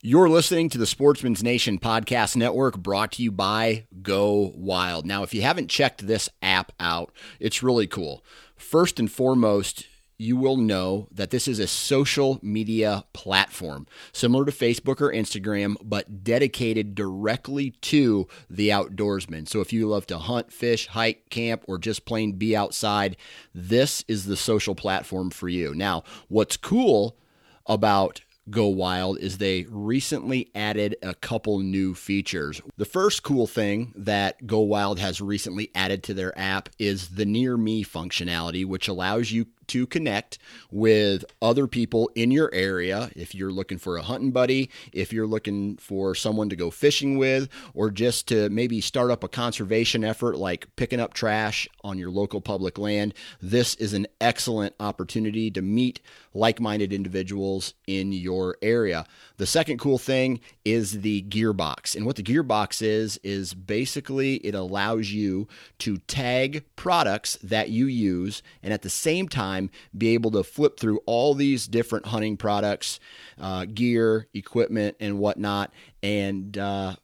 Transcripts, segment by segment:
You're listening to the Sportsman's Nation Podcast Network brought to you by Go Wild. Now, if you haven't checked this app out, it's really cool. First and foremost, you will know that this is a social media platform similar to Facebook or Instagram, but dedicated directly to the outdoorsman. So if you love to hunt, fish, hike, camp, or just plain be outside, this is the social platform for you. Now, what's cool about Go Wild is they recently added a couple new features. The first cool thing that Go Wild has recently added to their app is the Near Me functionality, which allows you to connect with other people in your area if you're looking for a hunting buddy, if you're looking for someone to go fishing with, or just to maybe start up a conservation effort like picking up trash on your local public land. This is an excellent opportunity to meet like minded individuals in your area. The second cool thing is the gearbox. And what the gearbox is, is basically it allows you to tag products that you use and at the same time be able to flip through all these different hunting products, uh, gear, equipment, and whatnot. And, uh,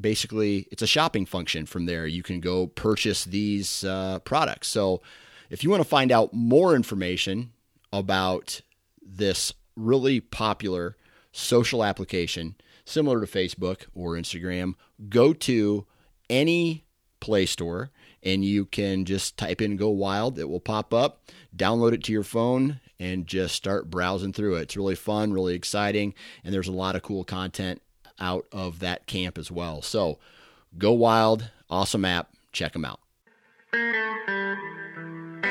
basically it's a shopping function from there you can go purchase these uh, products so if you want to find out more information about this really popular social application similar to Facebook or Instagram, go to any Play Store and you can just type in Go Wild. It will pop up, download it to your phone, and just start browsing through it. It's really fun, really exciting, and there's a lot of cool content out of that camp as well. So, Go Wild, awesome app. Check them out.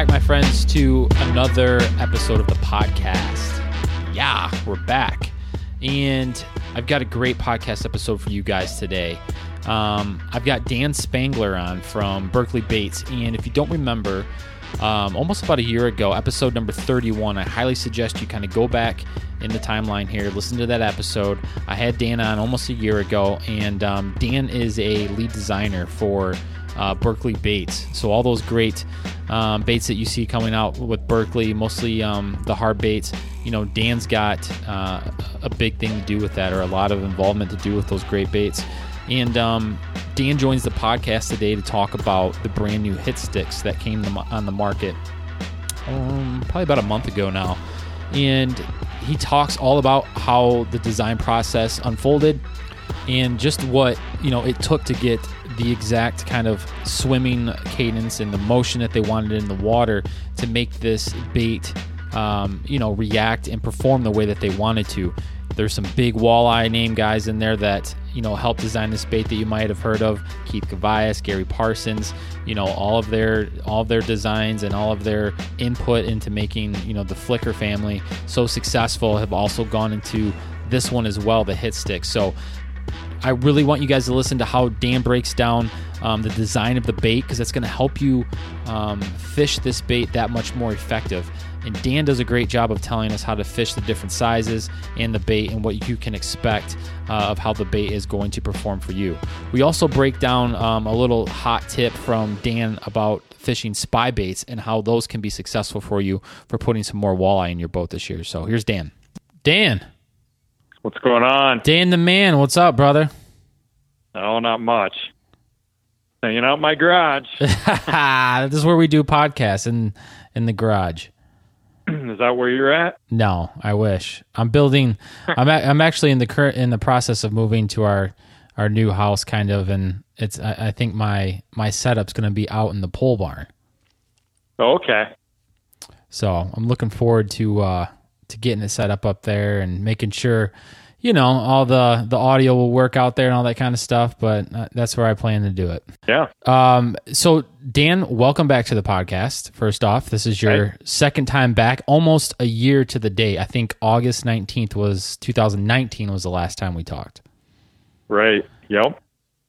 Back, my friends, to another episode of the podcast. Yeah, we're back. And I've got a great podcast episode for you guys today. Um, I've got Dan Spangler on from Berkley Baits. And if you don't remember, um, almost about a year ago, episode number 31, I highly suggest you kind of go back in the timeline here, listen to that episode. I had Dan on almost a year ago, and um, Dan is a lead designer for uh, Berkley baits. So all those great um, baits that you see coming out with Berkley, mostly um, the hard baits. You know, Dan's got uh, a big thing to do with that, or a lot of involvement to do with those great baits. And um, Dan joins the podcast today to talk about the brand new hit sticks that came on the market um, probably about a month ago now. And he talks all about how the design process unfolded and just what you know it took to get the exact kind of swimming cadence and the motion that they wanted in the water to make this bait um, you know react and perform the way that they wanted to. There's some big walleye name guys in there that you know helped design this bait that you might have heard of. Keith Kavajecz, gary parsons you know all of their all of their designs and all of their input into making you know the flicker family so successful have also gone into this one as well the hit stick. So I really want you guys to listen to how Dan breaks down um, the design of the bait because that's going to help you um, fish this bait that much more effective. And Dan does a great job of telling us how to fish the different sizes and the bait and what you can expect uh, of how the bait is going to perform for you. We also break down um, a little hot tip from Dan about fishing spy baits and how those can be successful for you for putting some more walleye in your boat this year. So here's Dan. Dan. What's going on? Dan the man, what's up, brother? Oh, not much. Hanging out my garage. this is where we do podcasts in in the garage. is that where you're at? No, I wish. I'm building. I'm a, I'm actually in the current in the process of moving to our our new house, kind of, and it's. I, I think my my setup's going to be out in the pole barn. Oh, okay. So I'm looking forward to uh, to getting it set up up there and making sure you know all the the audio will work out there and all that kind of stuff but uh, that's where i plan to do it. Yeah. Um so dan welcome back to the podcast. First off this is your second time back almost a year to the date. I think august 19th was 2019 was the last time we talked. Right. Yep.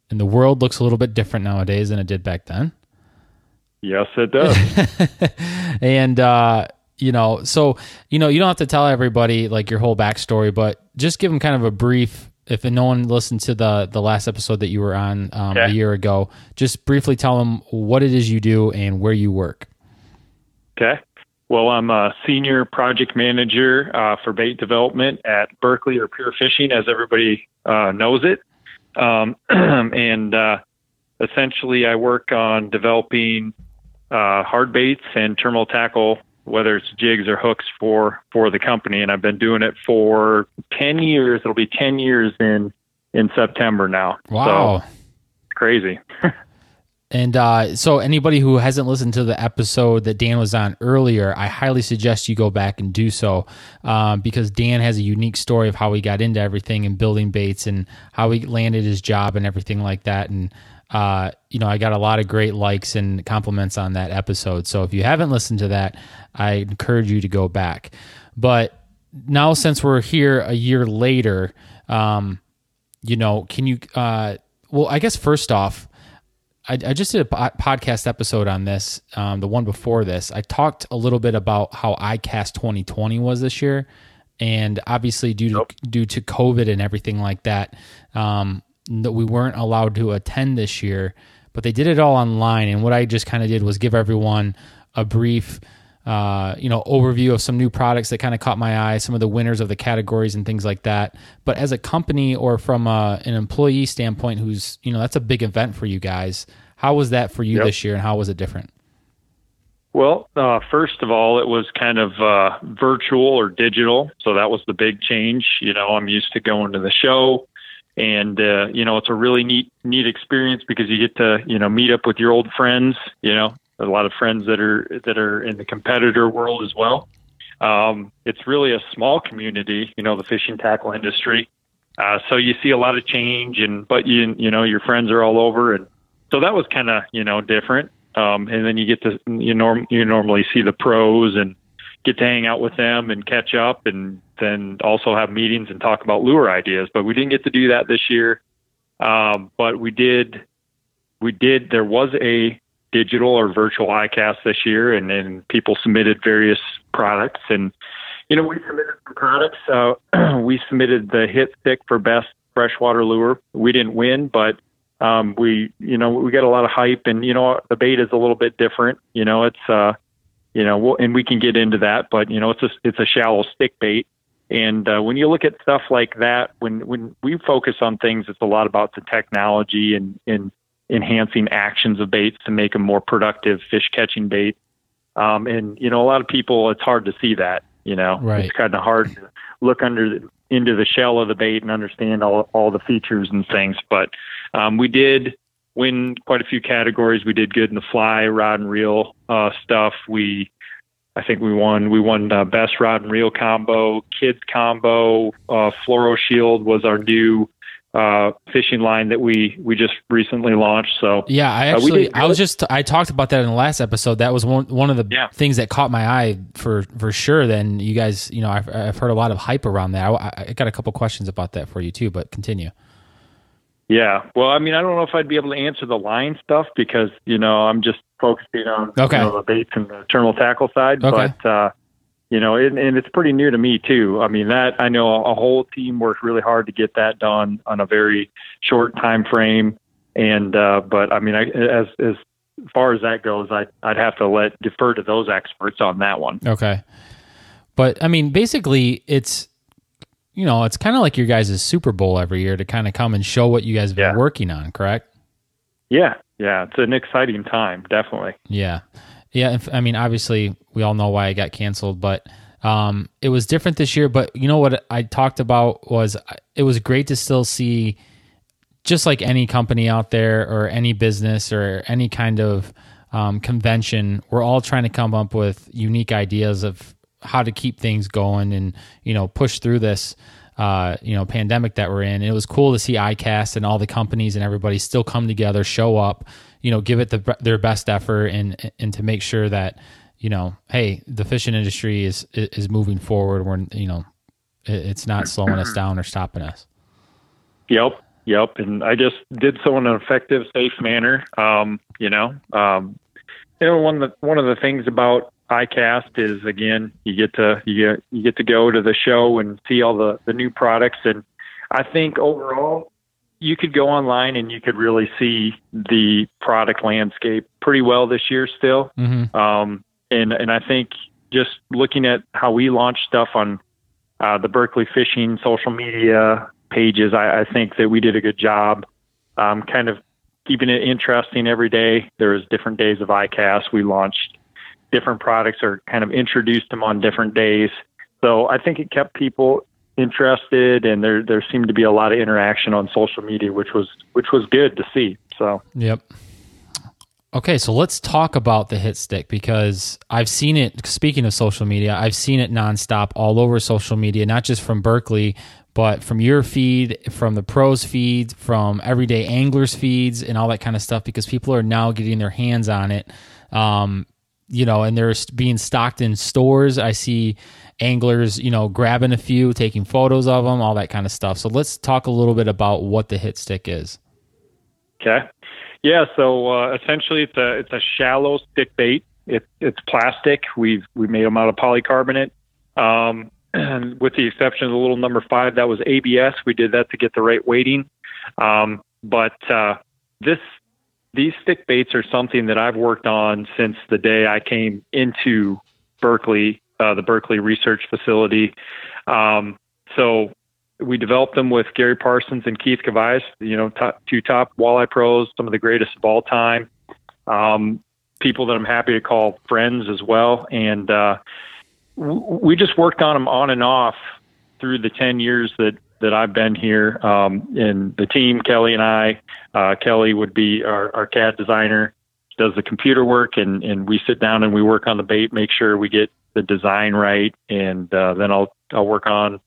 And the world looks a little bit different nowadays than it did back then. Yes, it does. and uh, you know, so you know, you don't have to tell everybody like your whole backstory, but just give them kind of a brief. If no one listened to the the last episode that you were on um, Okay. a year ago, just briefly tell them what it is you do and where you work. Okay. Well, I'm a senior project manager uh, for bait development at Berkley or Pure Fishing, as everybody uh, knows it. Um, and uh, essentially, I work on developing uh, hard baits and terminal tackle, whether it's jigs or hooks for for the company. And I've been doing it for ten years. It'll be ten years in in September now. Wow. So, crazy. And uh, so, anybody who hasn't listened to the episode that Dan was on earlier, I highly suggest you go back and do so um, because Dan has a unique story of how he got into everything and building baits and how he landed his job and everything like that. And, uh, you know, I got a lot of great likes and compliments on that episode. So, if you haven't listened to that, I encourage you to go back. But now, since we're here a year later, um, you know, can you, uh, well, I guess first off, I, I just did a po- podcast episode on this, um, the one before this. I talked a little bit about how ICAST 2020 was this year, and obviously due to due to COVID and everything like that, um, that we weren't allowed to attend this year. But they did it all online, and what I just kind of did was give everyone a brief uh, you know, overview of some new products that kind of caught my eye, some of the winners of the categories and things like that. But as a company or from a, an employee standpoint, who's you know that's a big event for you guys. How was that for you Yep. this year, and how was it different? Well, uh, first of all, it was kind of uh, virtual or digital, so that was the big change. You know, I'm used to going to the show, and uh, you know, it's a really neat neat experience because you get to you know meet up with your old friends. You know, a lot of friends that are that are in the competitor world as well. Um, it's really a small community, you know, the fishing tackle industry. Uh, so you see a lot of change, and but you you know your friends are all over, and so that was kind of you know different. Um, and then you get to you norm you normally see the pros and get to hang out with them and catch up, and then also have meetings and talk about lure ideas. But we didn't get to do that this year. Um, but we did we did there was a digital or virtual ICAST this year, and then people submitted various products and you know, we submitted some products. Uh, we submitted the hit stick for best freshwater lure. We didn't win, but um, we, you know, we got a lot of hype, and you know, the bait is a little bit different. You know, it's, uh, you know, we'll, and we can get into that, but you know, it's a it's a shallow stick bait. And uh, when you look at stuff like that, when when we focus on things, it's a lot about the technology and and enhancing actions of baits to make them more productive fish catching bait. Um, and you know, a lot of people, it's hard to see that. You know, Right. it's kind of hard to look under the, into the shell of the bait and understand all all the features and things. But um, we did win quite a few categories. We did good in the fly, rod and reel uh, stuff. We, I think we won. We won uh, best rod and reel combo, kids combo. Uh, Fluoro Shield was our new uh, fishing line that we we just recently launched. So Yeah, I Uh, actually, did I was just, I talked about that in the last episode. That was one one of the Yeah. things that caught my eye for for sure. Then you guys, you know, I've, I've heard a lot of hype around that. I, I got a couple questions about that for you too, but continue. Yeah. Well, I mean, I don't know if I'd be able to answer the line stuff because, you know, I'm just focusing on Okay. you know, the baits and the terminal tackle side. Okay. But, uh, you know, and, and it's pretty new to me too. I mean, that I know a whole team worked really hard to get that done on a very short time frame. And, uh, but I mean, I, as, as far as that goes, I, I'd have to let defer to those experts on that one. Okay. But I mean, basically, it's you know, it's kind of like your guys' Super Bowl every year to kind of come and show what you guys have been Yeah. working on, correct? Yeah. Yeah. It's an exciting time. Definitely. Yeah, yeah. if- I mean, obviously, we all know why it got canceled, but um, it was different this year. But you know what I talked about was uh, it was great to still see, just like any company out there or any business or any kind of um, convention, we're all trying to come up with unique ideas of how to keep things going and you know push through this uh, you know pandemic that we're in. And it was cool to see ICAST and all the companies and everybody still come together, show up, you know, give it the, their best effort, and and to make sure that you know, hey, the fishing industry is is moving forward. We're you know, it's not slowing us down or stopping us. Yep. Yep, and I just did so in an effective, safe manner. Um, you know, um, you know one of the one of the things about ICAST is again you get to you get you get to go to the show and see all the the new products, and I think overall you could go online and you could really see the product landscape pretty well this year still. Mm-hmm. Um, and and I think just looking at how we launch stuff on uh, the Berkley Fishing social media pages, I, I think that we did a good job, um, kind of keeping it interesting every day. There was different days of ICAST. We launched different products or kind of introduced them on different days. So I think it kept people interested, and there there seemed to be a lot of interaction on social media, which was which was good to see. So Yep. Okay, so let's talk about the hit stick because I've seen it. Speaking of social media, I've seen it nonstop all over social media, not just from Berkley, but from your feed, from the pros feed, from everyday anglers feeds, and all that kind of stuff. Because people are now getting their hands on it, um, you know, and they're being stocked in stores. I see anglers, you know, grabbing a few, taking photos of them, all that kind of stuff. So let's talk a little bit about what the hit stick is. Okay. Yeah, so uh, essentially it's a it's a shallow stick bait. It, it's plastic. We've we made them out of polycarbonate. Um, and with the exception of the little number five, that was ABS. We did that to get the right weighting. Um, but uh, this these stick baits are something that I've worked on since the day I came into Berkley, uh, the Berkley Research Facility. Um, so we developed them with Gary Parsons and Keith Kavajecz, you know, top, two top walleye pros, some of the greatest of all time. Um, people that I'm happy to call friends as well. And uh, w- we just worked on them on and off through the 10 years that, that I've been here. Um, the team, Kelly and I, uh, Kelly would be our, our CAD designer, does the computer work, and, and we sit down and we work on the bait, make sure we get the design right. And uh, then I'll, I'll work on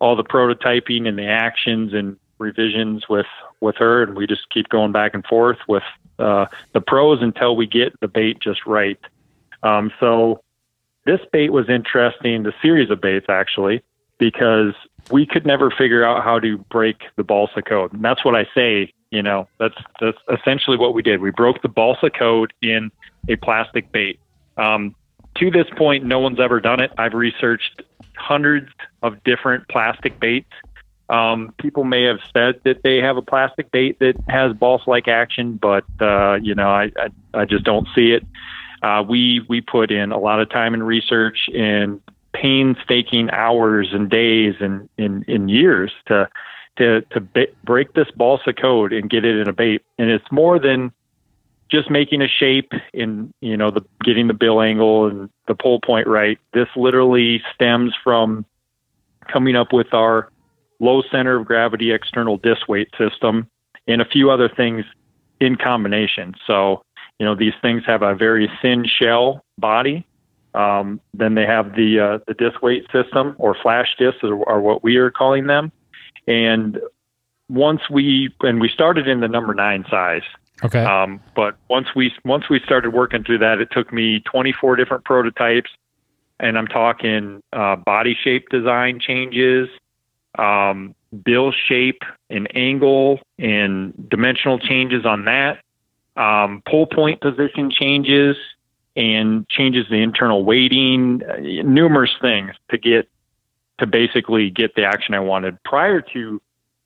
all the prototyping and the actions and revisions with with her, and we just keep going back and forth with uh, the pros until we get the bait just right. Um, so this bait was interesting, the series of baits actually, because we could never figure out how to break the balsa code. And that's what I say, you know, that's that's essentially what we did. We broke the balsa code in a plastic bait. Um, to this point, no one's ever done it. I've researched hundreds of different plastic baits. Um, people may have said that they have a plastic bait that has balsa-like action, but uh, you know, I, I, I just don't see it. Uh, we we put in a lot of time and research and painstaking hours and days and in, in years to to to ba- break this balsa code and get it in a bait. And it's more than just making a shape in you know the getting the bill angle and the pull point right. This literally stems from coming up with our low center of gravity external disc weight system and a few other things in combination. So you know these things have a very thin shell body. Um, then they have the uh, the disc weight system or flash discs are, are what we are calling them. And once we and we started in the number nine size. Okay. Um, but once we once we started working through that, it took me 24 different prototypes, and I'm talking uh, body shape design changes, um, bill shape and angle and dimensional changes on that, um, pull point position changes, and changes the internal weighting, uh, numerous things to get to basically get the action I wanted. Prior to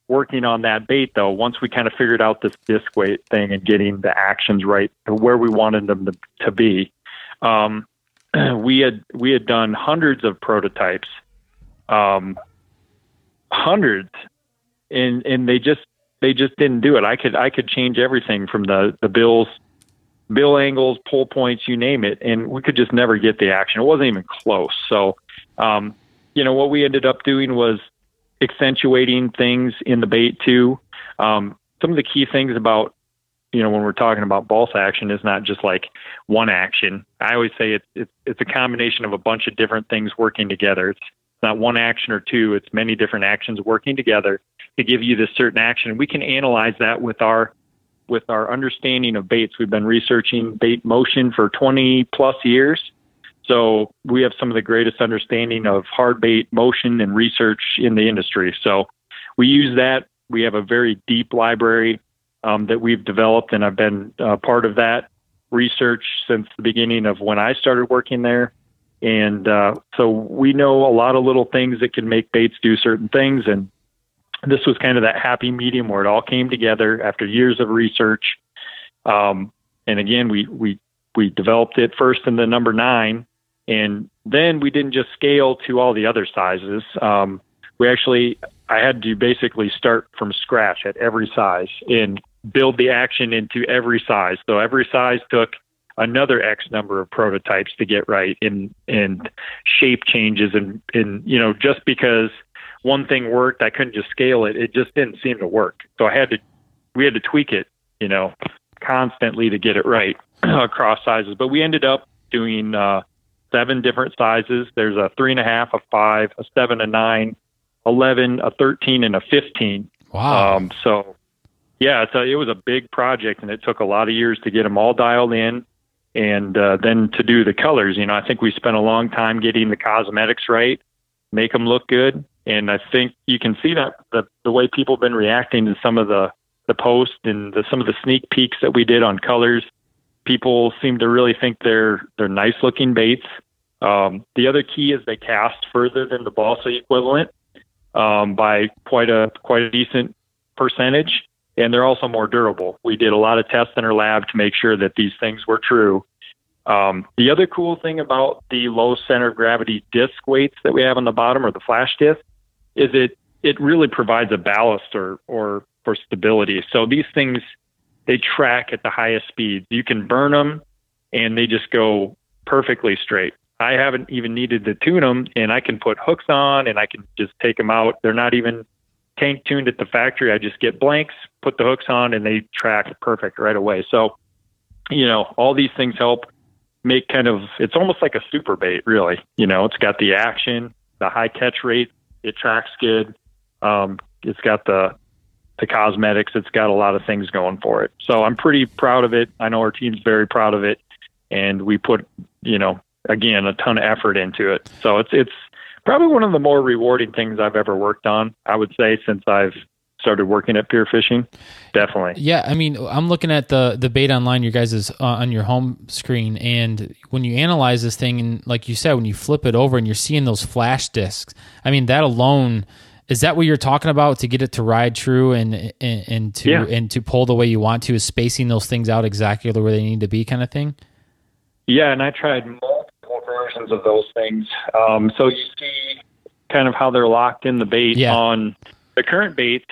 working on that bait though once we kind of figured out this disc weight thing and getting the actions right to where we wanted them to, to be um, we had we had done hundreds of prototypes um, hundreds and and they just they just didn't do it i could i could change everything from the the bills bill angles pull points you name it and we could just never get the action it wasn't even close so um, you know what we ended up doing was accentuating things in the bait too. Um, some of the key things about you know when we're talking about balsa action is not just like one action. I always say it's it's, it's a combination of a bunch of different things working together. It's not one action or two. It's many different actions working together to give you this certain action. We can analyze that with our with our understanding of baits. We've been researching bait motion for 20 plus years so we have some of the greatest understanding of hard bait motion and research in the industry. So we use that We have a very deep library um, that we've developed, and I've been uh, part of that research since the beginning of when I started working there. And uh, so we know a lot of little things that can make baits do certain things. And this was kind of that happy medium where it all came together after years of research. Um, and again, we, we, we developed it first in the number nine, and then we didn't just scale to all the other sizes. Um, we actually, I had to basically start from scratch at every size and build the action into every size. So every size took another X number of prototypes to get right in and shape changes and and you know just because one thing worked, I couldn't just scale it. It just didn't seem to work. So I had to we had to tweak it, you know, constantly to get it right across sizes. But we ended up doing uh, seven different sizes. There's a three and a half, a five, a seven, a nine, eleven, a thirteen, and a fifteen. Wow. Um, so yeah, so it was a big project, and it took a lot of years to get them all dialed in and uh, then to do the colors, you know, I think we spent a long time getting the cosmetics right, make them look good, and I think you can see that the the way people have been reacting to some of the the posts and the, some of the sneak peeks that we did on colors. People seem to really think they're they're nice looking baits. Um, the other key is they cast further than the balsa equivalent um, by quite a quite a decent percentage and they're also more durable. We did a lot of tests in our lab to make sure that these things were true. Um, the other cool thing about the low center of gravity disc weights that we have on the bottom or the flash disc is it it really provides a ballast or or for stability. So these things they track at the highest speeds. You can burn them and they just go perfectly straight. I haven't even needed to tune them and I can put hooks on and I can just take them out. They're not even tank tuned at the factory. I just get blanks, put the hooks on, and they track perfect right away. So, you know, all these things help make kind of it's almost like a super bait, really. You know, it's got the action, the high catch rate, it tracks good. Um, it's got the the cosmetics. It's got a lot of things going for it. So I'm pretty proud of it. I know our team's very proud of it, and we put, you know, again a ton of effort into it. So it's it's probably one of the more rewarding things I've ever worked on. I would say since I've started working at Pure Fishing. Definitely. Yeah, I mean, I'm looking at the the bait online, your guys is uh, on your home screen, and when you analyze this thing, and like you said, when you flip it over and you're seeing those flash discs, I mean, that alone. Is that what you're talking about to get it to ride true and and, and to yeah. and to pull the way you want to? Is spacing those things out exactly where they need to be, kind of thing? Yeah, and I tried multiple versions of those things. Um, so you see kind of how they're locked in the bait yeah. on the current baits.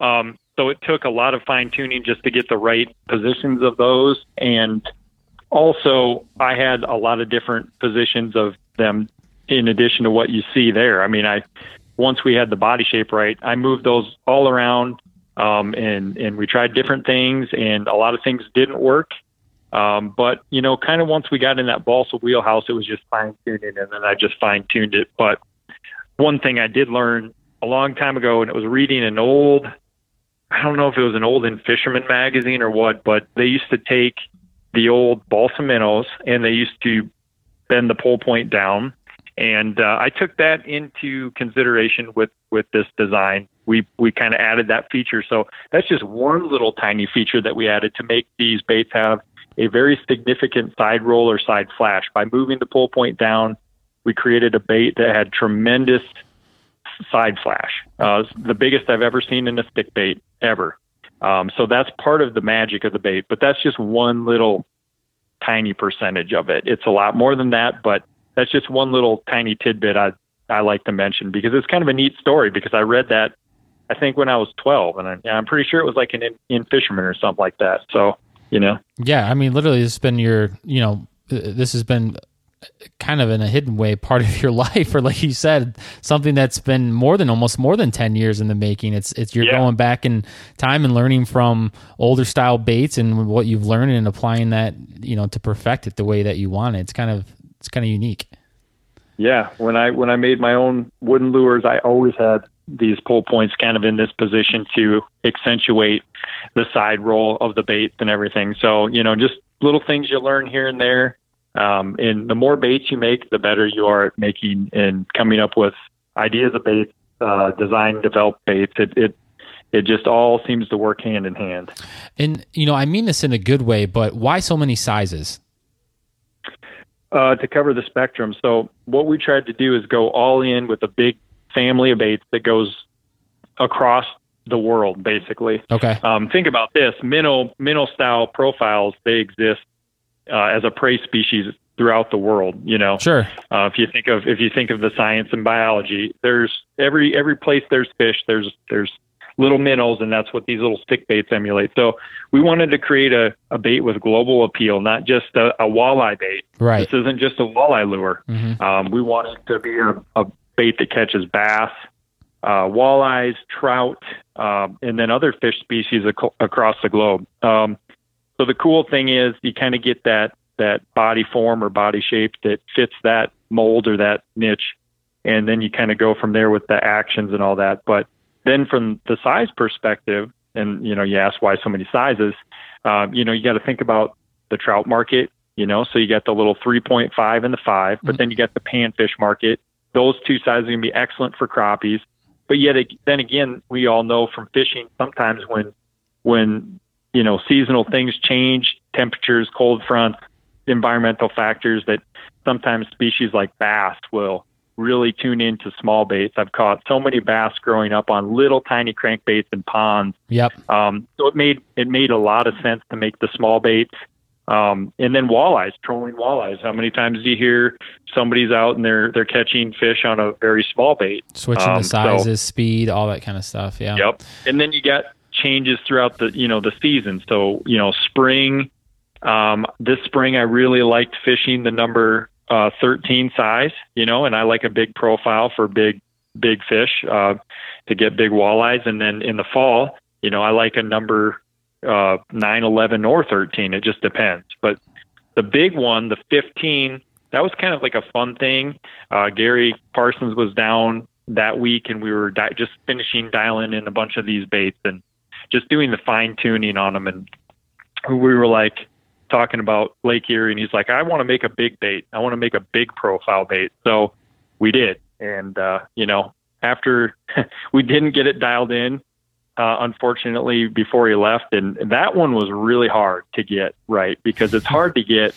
Um, so it took a lot of fine tuning just to get the right positions of those. And also, I had a lot of different positions of them in addition to what you see there. I mean, I once we had the body shape right, I moved those all around um, and and we tried different things, and a lot of things didn't work. Um, but you know, kind of once we got in that balsa wheelhouse, it was just fine tuning, and then I just fine tuned it. But one thing I did learn a long time ago, and it was reading an old, I don't know if it was an old In-Fisherman magazine or what, but they used to take the old balsa minnows and they used to bend the pull point down. And uh, I took that into consideration with with this design. We we kind of added that feature. So that's just one little tiny feature that we added to make these baits have a very significant side roll or side flash. By moving the pull point down, we created a bait that had tremendous side flash, uh, the biggest I've ever seen in a stick bait ever. Um, so that's part of the magic of the bait, but that's just one little tiny percentage of it. It's a lot more than that, but that's just one little tiny tidbit I I like to mention because it's kind of a neat story because I read that I think when I was 12 and I, am pretty sure it was like an in, In-Fisherman or something like that. So you know? Yeah, I mean, literally, has been your, you know, this has been kind of in a hidden way part of your life or like you said something that's been more than almost more than 10 years in the making it's it's you're yeah. going back in time and learning from older style baits and what you've learned and applying that you know to perfect it the way that you want it it's kind of it's kind of unique yeah when i when i made my own wooden lures i always had these pull points kind of in this position to accentuate the side roll of the bait and everything. So, you know, just little things you learn here and there. Um, and the more baits you make, the better you are at making and coming up with ideas of baits, uh, design, develop baits. It, it, it just all seems to work hand in hand. And you know, I mean this in a good way, but why so many sizes? Uh, to cover the spectrum. So what we tried to do is go all in with a big family of baits that goes across the world, basically. Okay. Um, think about this: minnow minnow style profiles they exist uh, as a prey species throughout the world. You know, Sure. uh, if you think of if you think of the science and biology, there's every every place there's fish, there's there's little minnows, and that's what these little stick baits emulate. So we wanted to create a, a bait with global appeal, not just a, a walleye bait. Right. This isn't just a walleye lure. Mhm. Um, we want it to be a, a bait that catches bass, uh, walleyes, trout, um, and then other fish species ac- across the globe. Um, so the cool thing is you kind of get that that body form or body shape that fits that mold or that niche, and then you kind of go from there with the actions and all that. But then from the size perspective, and you know, you ask why so many sizes. Uh, you know, you got to think about the trout market. You know, so you got the little 3.5 and the 5, but then you got the panfish market. Those two sizes are going to be excellent for crappies. But yet, then again, we all know from fishing sometimes when when you know seasonal things change, temperatures, cold fronts, environmental factors, that sometimes species like bass will really tune into small baits. I've caught so many bass growing up on little tiny crankbaits in ponds Yep. um, so it made it made a lot of sense to make the small baits. Um, and then walleyes, trolling walleyes. How many times do you hear somebody's out and they're they're catching fish on a very small bait? Switching Um, the so- sizes, speed, all that kind of stuff. Yeah. Yep. And then you got changes throughout the you know the season. So you know spring. Um, this spring I really liked fishing the number uh, 13 size. You know, and I like a big profile for big big fish uh, to get big walleyes. And then in the fall, you know, I like a number uh, 9, 11, or 13. It just depends. But the big one, the 15, that was kind of like a fun thing. Uh, Gary Parsons was down that week, and we were di- just finishing dialing in a bunch of these baits and just doing the fine tuning on them. And we were like talking about Lake Erie, and he's like, "I want to make a big bait. I want to make a big profile bait." So we did, and uh, you know, after we didn't get it dialed in, uh, unfortunately, before he left, and, that one was really hard to get right because it's hard to get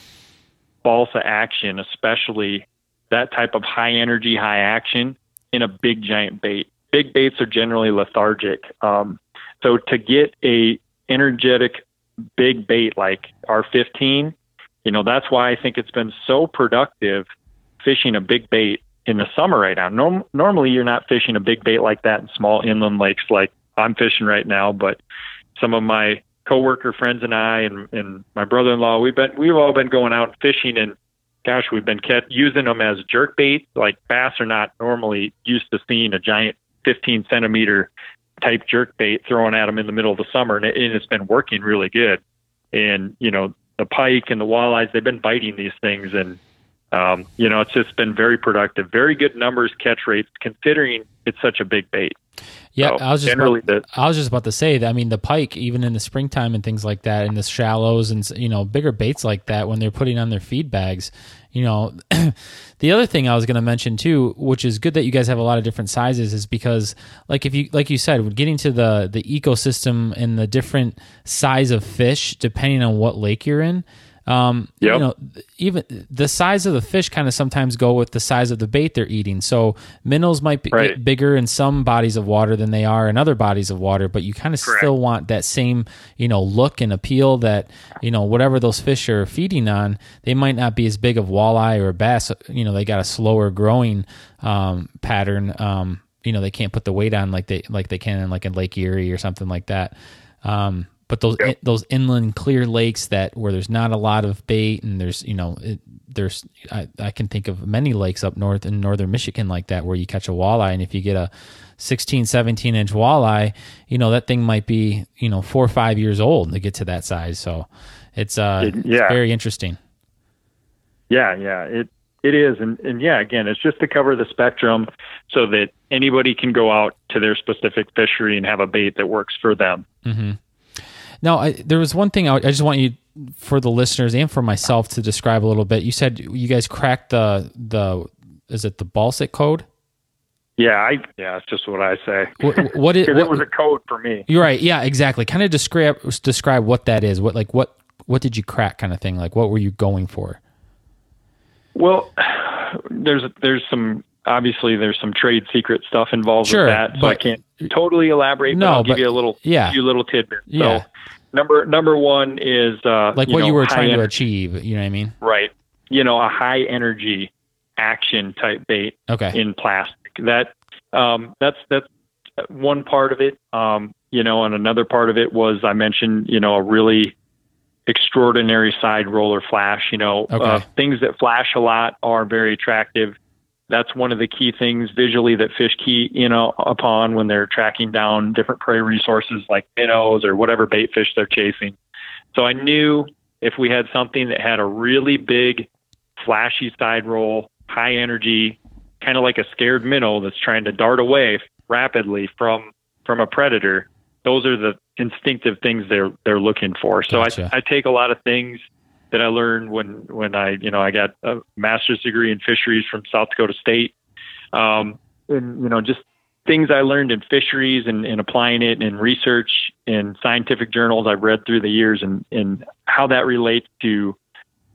balsa action, especially that type of high energy, high action in a big giant bait. Big baits are generally lethargic. Um, so to get a energetic big bait like R15, you know, that's why I think it's been so productive fishing a big bait in the summer right now. Norm- normally you're not fishing a big bait like that in small inland lakes like I'm fishing right now, but some of my coworker friends and I and, and my brother-in-law, we've been we've all been going out fishing and gosh, we've been kept using them as jerk bait. Like bass are not normally used to seeing a giant 15 centimeter type jerk bait thrown at them in the middle of the summer, and, it, and it's been working really good. And you know, the pike and the walleyes, they've been biting these things, and um, you know, it's just been very productive. Very good numbers, catch rates, considering it's such a big bait. Yeah, So, I was just generally about, the- I was just about to say that. I mean, the pike, even in the springtime and things like that, in the shallows and you know bigger baits like that, when they're putting on their feed bags, you know, the other thing I was going to mention too, which is good that you guys have a lot of different sizes, is because like if you like you said, getting to the the ecosystem and the different size of fish depending on what lake you're in. Um, Yep. you know, even the size of the fish kind of sometimes go with the size of the bait they're eating. So minnows might be, Right. get bigger in some bodies of water than they are in other bodies of water, but you kind of Correct. still want that same, you know, look and appeal that, you know, whatever those fish are feeding on, they might not be as big of walleye or bass. You know, they got a slower growing um, pattern. Um, you know, they can't put the weight on like they like they can in like in Lake Erie or something like that. Um, but those those inland clear lakes that where there's not a lot of bait and there's you know it, there's I, I can think of many lakes up north in northern Michigan like that where you catch a walleye and if you get a 16 17 inch walleye you know that thing might be you know four or five years old to get to that size. So it's uh It- it's yeah. very interesting. Yeah, yeah, it it is, and and yeah, again, it's just to cover the spectrum so that anybody can go out to their specific fishery and have a bait that works for them. Now, I, there was one thing I, I just want you, for the listeners and for myself, to describe a little bit. You said you guys cracked the the is it the Balsic code? Yeah, I yeah, it's just what I say. What, what, is, what it was a code for me. You're right. Yeah, exactly. Kind of describe describe what that is. What like what what did you crack kind of thing? Like what were you going for? Well, there's there's some obviously there's some trade secret stuff involved Sure, with that, so I can't totally elaborate. No, but I'll but- give you a little yeah. few little tidbits. Yeah. So number number one is uh, Like you what know, you were trying to achieve, you know what I mean? right. You know, a high energy action type bait Okay. in plastic. That um, that's that's one part of it. Um, you know, and another part of it was I mentioned you know a really extraordinary side roller flash. You know, Okay. uh, things that flash a lot are very attractive. That's one of the key things visually that fish key you know upon when they're tracking down different prey resources like minnows or whatever bait fish they're chasing. So I knew if we had something that had a really big, flashy side roll, high energy, kind of like a scared minnow that's trying to dart away rapidly from from a predator. Those are the instinctive things they're they're looking for. So Gotcha. I I take a lot of things that I learned when when I you know I got a master's degree in fisheries from South Dakota State, um, and you know just things I learned in fisheries and, and applying it in research in scientific journals I've read through the years and, and how that relates to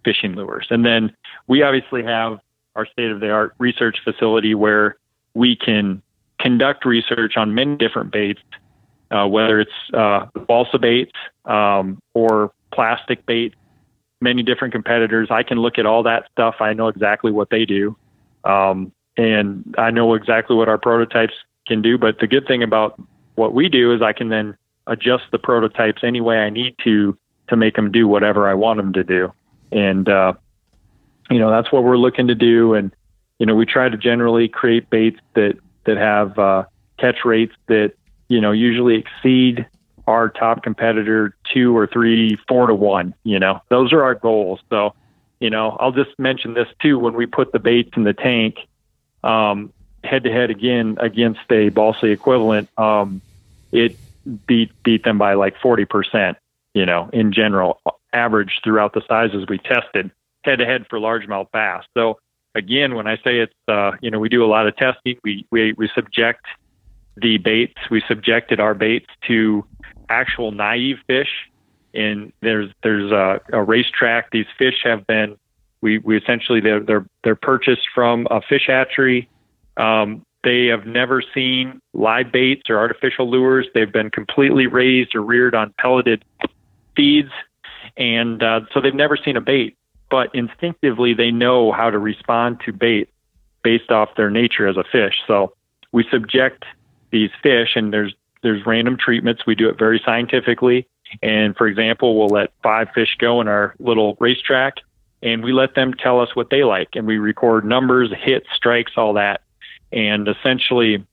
fishing lures. And then we obviously have our state of the art research facility where we can conduct research on many different baits, uh, whether it's uh, balsa baits um, or plastic baits, many different competitors. I can look at all that stuff. I know exactly what they do. Um, and I know exactly what our prototypes can do. But the good thing about what we do is I can then adjust the prototypes any way I need to to make them do whatever I want them to do. And uh, you know that's what we're looking to do. And you know we try to generally create baits that that have uh, catch rates that you know usually exceed our top competitor two or three, four to one. You know those are our goals. So you know I'll just mention this too when we put the baits in the tank. Head to head again against a Balsa equivalent, um, it beat beat them by like forty percent. You know, in general, average throughout the sizes we tested, head to head for largemouth bass. So again, when I say it's, uh, you know, we do a lot of testing. We we we subject the baits. We subjected our baits to actual naive fish, and there's there's a, a racetrack. These fish have been we we essentially they're they're they're purchased from a fish hatchery. Um, they have never seen live baits or artificial lures. They've been completely raised or reared on pelleted feeds, and uh, so they've never seen a bait. But instinctively, they know how to respond to bait based off their nature as a fish. So we subject these fish, and there's there's random treatments. We do it very scientifically. And for example, we'll let five fish go in our little racetrack, and we let them tell us what they like, and we record numbers, hits, strikes, all that. And essentially,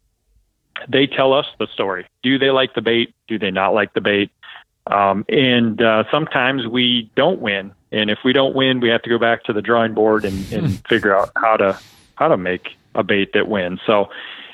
they tell us the story. Do they like the bait? Do they not like the bait? Um, and uh, sometimes we don't win, and if we don't win, we have to go back to the drawing board and, and figure out how to how to make a bait that wins. So,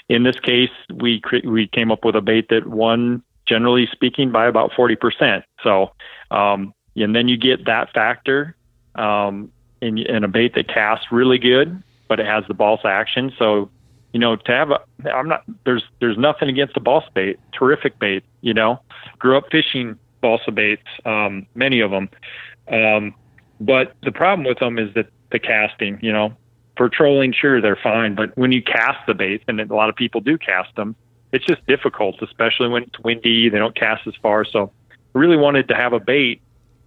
in this case, we cre- we came up with a bait that won, generally speaking, by about forty percent. So, um, and then you get that factor um, in, in a bait that casts really good, but it has the balsa action. So, you know, to have a, I'm not there's there's nothing against the balsa bait, terrific bait. You know, grew up fishing balsa baits, um, many of them. Um, but the problem with them is that the casting, you know, for trolling, sure, they're fine. But when you cast the baits, and a lot of people do cast them, it's just difficult, especially when it's windy. They don't cast as far. So I really wanted to have a bait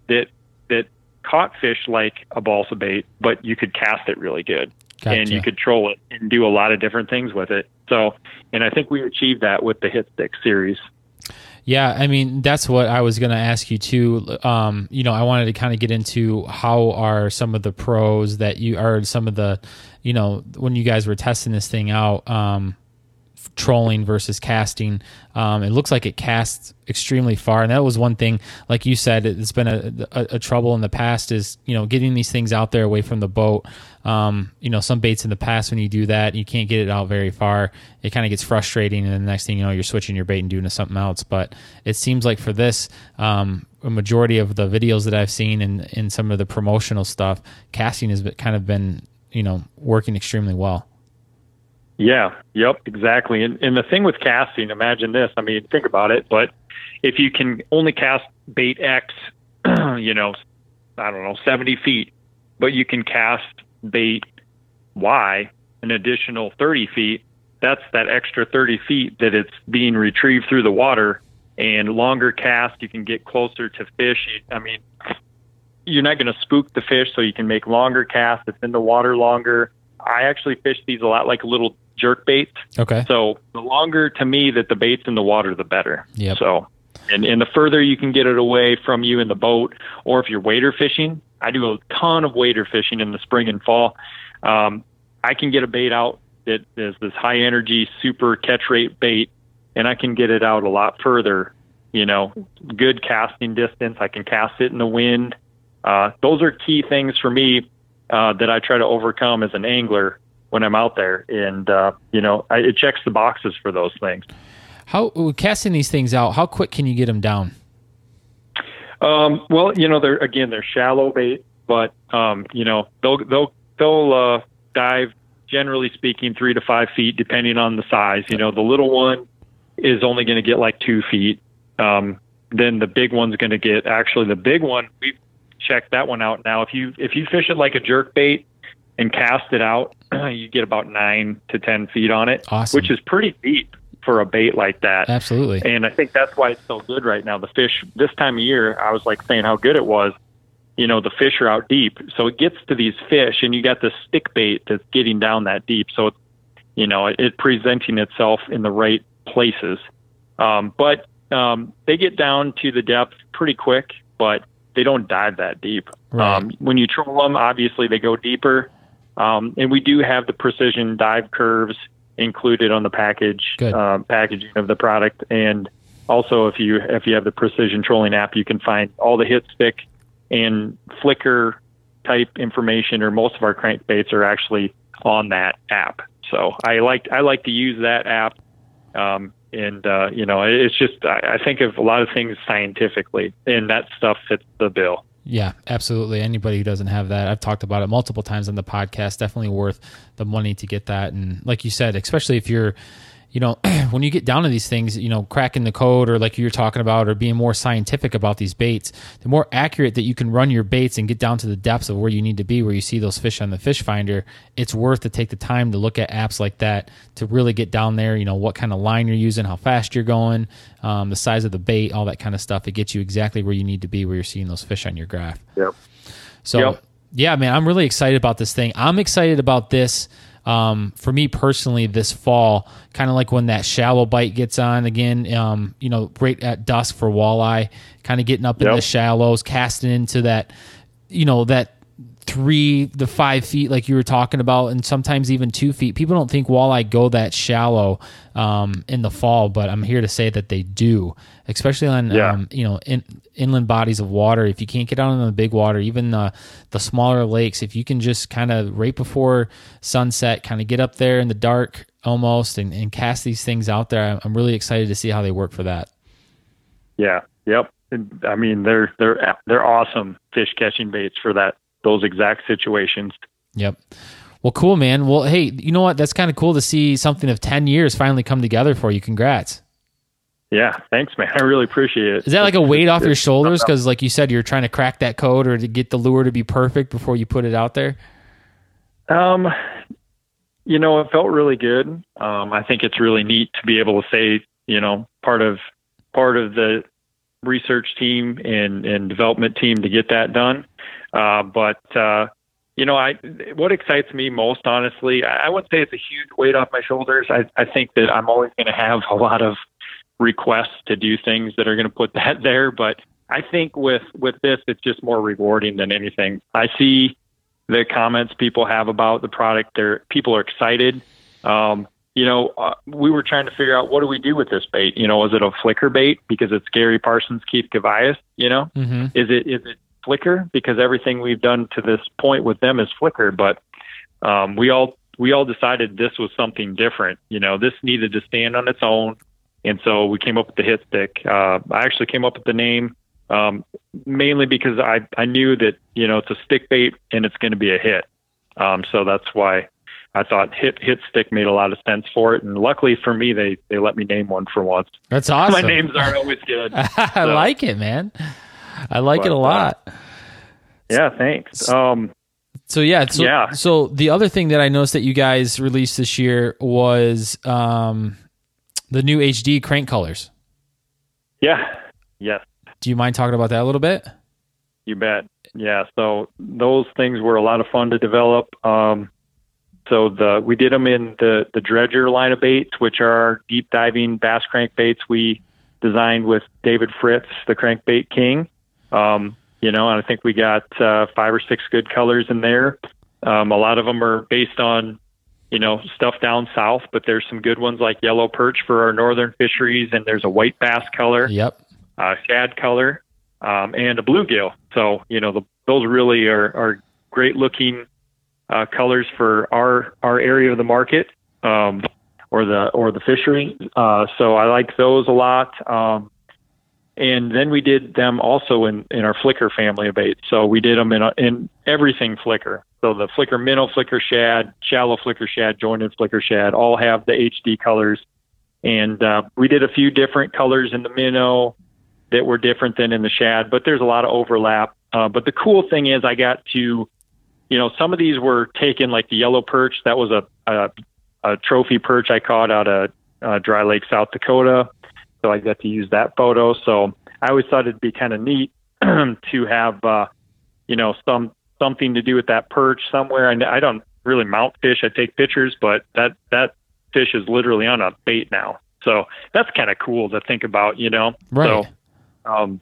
that, that caught fish like a balsa bait, but you could cast it really good and you could troll it and do a lot of different things with it. So, and I think we achieved that with the Hit Stick series. Yeah, I mean that's what I was going to ask you too. Um, you know, I wanted to kind of get into how are some of the pros that you are some of the, you know, when you guys were testing this thing out, um, trolling versus casting. Um, it looks like it casts extremely far, and that was one thing. Like you said, it's been a, a, a trouble in the past is you know getting these things out there away from the boat. Um, you know, some baits in the past when you do that, you can't get it out very far. It kind of gets frustrating, and the next thing you know, you're switching your bait and doing something else. But it seems like for this, um, a majority of the videos that I've seen and in some of the promotional stuff, casting has been, kind of been you know working extremely well. Yeah, yep, exactly. And, and the thing with casting, imagine this. I mean, think about it. But if you can only cast bait X, you know, I don't know, 70 feet, but you can cast bait Y an additional 30 feet, that's that extra 30 feet that it's being retrieved through the water. And longer cast, you can get closer to fish. I mean, you're not going to spook the fish, so you can make longer casts. It's in the water longer. I actually fish these a lot like little jerk baits. Okay. So the longer to me that the bait's in the water, the better. Yeah. So, and, and the further you can get it away from you in the boat, or if you're wader fishing, I do a ton of wader fishing in the spring and fall. Um, I can get a bait out that is this high energy, super catch rate bait, and I can get it out a lot further. You know, good casting distance. I can cast it in the wind. Uh, those are key things for me uh, that I try to overcome as an angler when I'm out there, and uh, you know, I, it checks the boxes for those things. How casting these things out? How quick can you get them down? Um, well, you know, they're again they're shallow bait, but um, you know they'll they'll they'll uh, dive generally speaking three to five feet depending on the size. You know, the little one is only going to get like two feet. Um, then the big one's going to get actually the big one. We've checked that one out now. If you if you fish it like a jerk bait and cast it out, you get about nine to ten feet on it, Awesome. which is pretty deep for a bait like that. Absolutely. And I think that's why it's so good right now. The fish this time of year, I was like saying how good it was. You know, the fish are out deep, so it gets to these fish, and you got the stick bait that's getting down that deep. So, it's, you know, it, it presenting itself in the right places. Um, but um, they get down to the depth pretty quick, but they don't dive that deep. Right. Um, when you troll them, obviously they go deeper, um, and we do have the precision dive curves included on the package uh, packaging of the product, and also if you if you have the precision trolling app, you can find all the hit stick and flicker type information, or most of our crankbaits are actually on that app. So I like I like to use that app, um, and uh, you know it's just I, I think of a lot of things scientifically, and that stuff fits the bill. Yeah, absolutely. Anybody who doesn't have that, I've talked about it multiple times on the podcast. Definitely worth the money to get that. And like you said, especially if you're, you know, when you get down to these things, you know, cracking the code or like you were talking about, or being more scientific about these baits, the more accurate that you can run your baits and get down to the depths of where you need to be, where you see those fish on the fish finder, it's worth to take the time to look at apps like that to really get down there. You know, what kind of line you're using, how fast you're going, um, the size of the bait, all that kind of stuff. It gets you exactly where you need to be, where you're seeing those fish on your graph. Yep. So Yep. yeah, man, I'm really excited about this thing. I'm excited about this. Um, for me personally, this fall, kind of like when that shallow bite gets on again, um, you know, right at dusk for walleye, kind of getting up in the shallows, casting into that, you know, that three to five feet, like you were talking about, and sometimes even two feet. People don't think walleye go that shallow um, in the fall, but I'm here to say that they do, especially on Yeah. um, you know in, inland bodies of water. If you can't get out on the big water, even the the smaller lakes, if you can just kind of right before sunset, kind of get up there in the dark almost and, and cast these things out there, I'm really excited to see how they work for that. Yeah. Yep. I mean, they're they're they're awesome fish catching baits for that those exact situations. Yep. Well, cool, man. Well, hey, you know what? That's kind of cool to see something of 10 years finally come together for you. Congrats. Yeah. Thanks, man. I really appreciate it. Is that like a weight off your shoulders? Because, like you said, you're trying to crack that code or to get the lure to be perfect before you put it out there. Um, you know, it felt really good. Um, I think it's really neat to be able to say, you know, part of part of the research team and and development team to get that done. Uh, but uh, you know, I what excites me most, honestly, I, I wouldn't say it's a huge weight off my shoulders. I I think that I'm always going to have a lot of requests to do things that are going to put that there, but I think with with this, it's just more rewarding than anything. I see the comments people have about the product. They're people are excited. Um, you know, uh, we were trying to figure out what do we do with this bait. You know, is it a flicker bait because it's Gary Parsons, Keith Kavajecz? You know, Mm-hmm. is it is it flicker because everything we've done to this point with them is flicker? But um, we all we all decided this was something different. You know, this needed to stand on its own, and so we came up with the hit stick. Uh, I actually came up with the name um, mainly because I I knew that you know it's a stick bait and it's going to be a hit. Um, so that's why I thought hit hit stick made a lot of sense for it, and luckily for me, they they let me name one for once. That's awesome. My names aren't always good. I so. like it, man. I like but, it a lot. Uh, yeah, thanks. Um, so yeah, so, yeah. So the other thing that I noticed that you guys released this year was um, the new HD crank colors. Yeah. Yes. Do you mind talking about that a little bit? You bet. Yeah. So those things were a lot of fun to develop. Um, so the we did them in the the dredger line of baits, which are deep diving bass crankbaits we designed with David Fritts, the crankbait king. Um, you know, and I think we got uh, five or six good colors in there. Um, a lot of them are based on you know stuff down south, but there's some good ones like yellow perch for our northern fisheries, and there's a white bass color. Yep. Uh, shad color, um, and a bluegill. So you know the, those really are, are great looking uh, colors for our our area of the market um, or the or the fishery. Uh, so I like those a lot. Um, and then we did them also in, in our flicker family of baits. So we did them in a, in everything flicker. So the flicker minnow, flicker shad, shallow flicker shad, jointed flicker shad, all have the HD colors. And uh, we did a few different colors in the minnow that were different than in the shad, but there's a lot of overlap. Uh, but the cool thing is, I got to you know, some of these were taken like the yellow perch. That was a, a, a trophy perch I caught out of uh, Dry Lake, South Dakota. So I got to use that photo. So I always thought it'd be kind of neat to have, uh, you know, some something to do with that perch somewhere. And I don't really mount fish. I take pictures, but that that fish is literally on a bait now. So that's kind of cool to think about, you know. Right. So, um,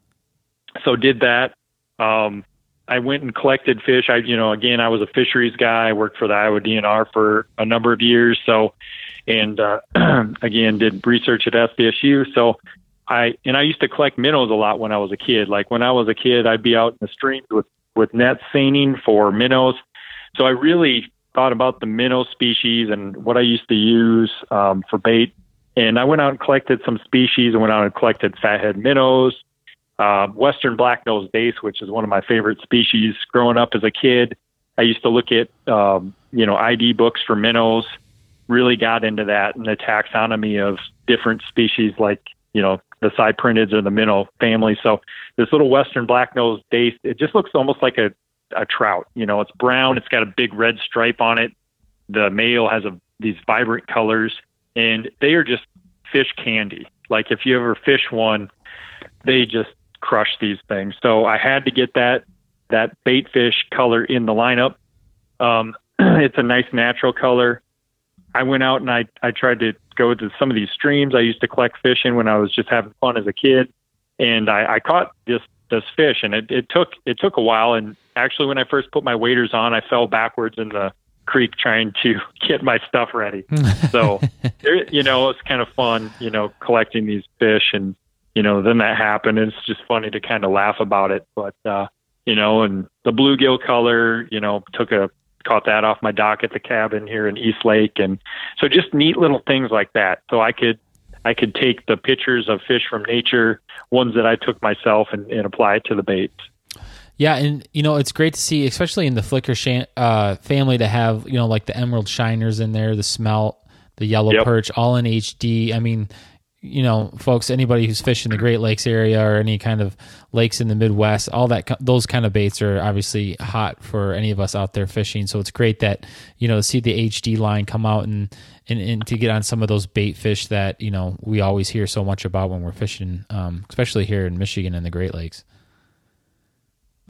so did that. Um, I went and collected fish. I, you know, again, I was a fisheries guy. I worked for the Iowa DNR for a number of years. So, and uh, again, did research at SDSU. So, I and I used to collect minnows a lot when I was a kid. Like when I was a kid, I'd be out in the streams with with nets seining for minnows. So I really thought about the minnow species and what I used to use um, for bait. And I went out and collected some species. and went out and collected fathead minnows, uh, Western black-nosed dace, which is one of my favorite species. Growing up as a kid, I used to look at um, you know ID books for minnows. Really got into that and the taxonomy of different species, like you know the cyprinids or the minnow family. So this little Western black-nosed dace, it just looks almost like a a trout. You know, it's brown. It's got a big red stripe on it. The male has a, these vibrant colors, and they are just fish candy. Like if you ever fish one, they just crush these things. So I had to get that that bait fish color in the lineup. Um, it's a nice natural color. I went out and I I tried to go to some of these streams I used to collect fish in when I was just having fun as a kid, and I, I caught this this fish, and it, it took it took a while. And actually, when I first put my waders on, I fell backwards in the creek trying to get my stuff ready. so, there, you know, it's kind of fun, you know, collecting these fish and you know, then that happened. And it's just funny to kind of laugh about it. But, uh, you know, and the bluegill color, you know, took a, caught that off my dock at the cabin here in East Lake. And so just neat little things like that. So I could, I could take the pictures of fish from nature, ones that I took myself and, and apply it to the baits. Yeah, and you know it's great to see, especially in the flicker uh, family, to have you know like the emerald shiners in there, the smelt, the yellow yep. perch, all in HD. I mean, you know, folks, anybody who's fishing the Great Lakes area or any kind of lakes in the Midwest, all that, those kind of baits are obviously hot for any of us out there fishing. So it's great that, you know, to see the HD line come out and, and, and to get on some of those bait fish that, you know, we always hear so much about when we're fishing, um, especially here in Michigan and the Great Lakes.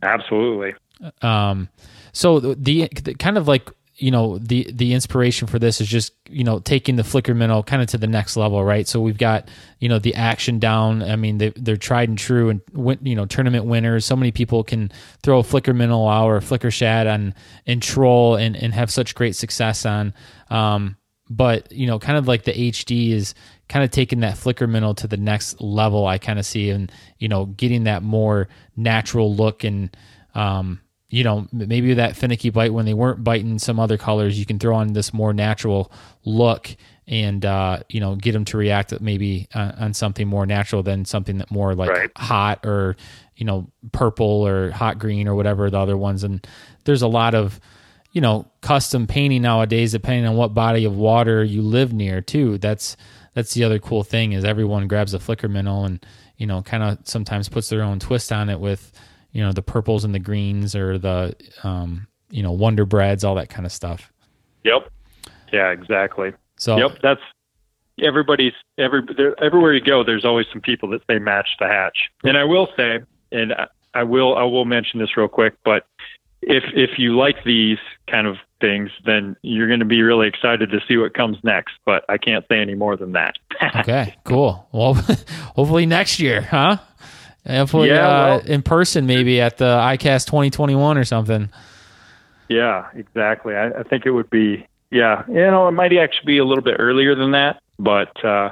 Absolutely. Um, so the, the kind of like you know the the inspiration for this is just you know taking the flicker minnow kind of to the next level right? So we've got you know the action down. I mean they, they're tried and true and you know tournament winners. So many people can throw a flicker minnow out or a flicker shad on and troll and, and have such great success on. Um, but you know kind of like the hd is kind of taking that flicker minnow to the next level i kind of see and you know getting that more natural look and um, you know, maybe that finicky bite when they weren't biting some other colors, you can throw on this more natural look and uh, you know get them to react maybe uh, on something more natural than something that more like right. hot or you know purple or hot green or whatever the other ones. And there's a lot of you know, custom painting nowadays, depending on what body of water you live near, too. That's that's the other cool thing is everyone grabs a flicker minnow and you know, kind of sometimes puts their own twist on it with you know the purples and the greens or the um, you know Wonder Breads, all that kind of stuff. Yep. Yeah, exactly. So yep, that's everybody's every there, everywhere you go. There's always some people that say match the hatch, and I will say, and I will I will mention this real quick, but if if you like these kind of things, then you're going to be really excited to see what comes next. But I can't say any more than that. okay, cool. Well, hopefully next year, huh? Hopefully, yeah, uh, well, in person, maybe at the ICAST 2021 or something. Yeah, exactly. I, I think it would be. Yeah, you know, it might actually be a little bit earlier than that, but uh,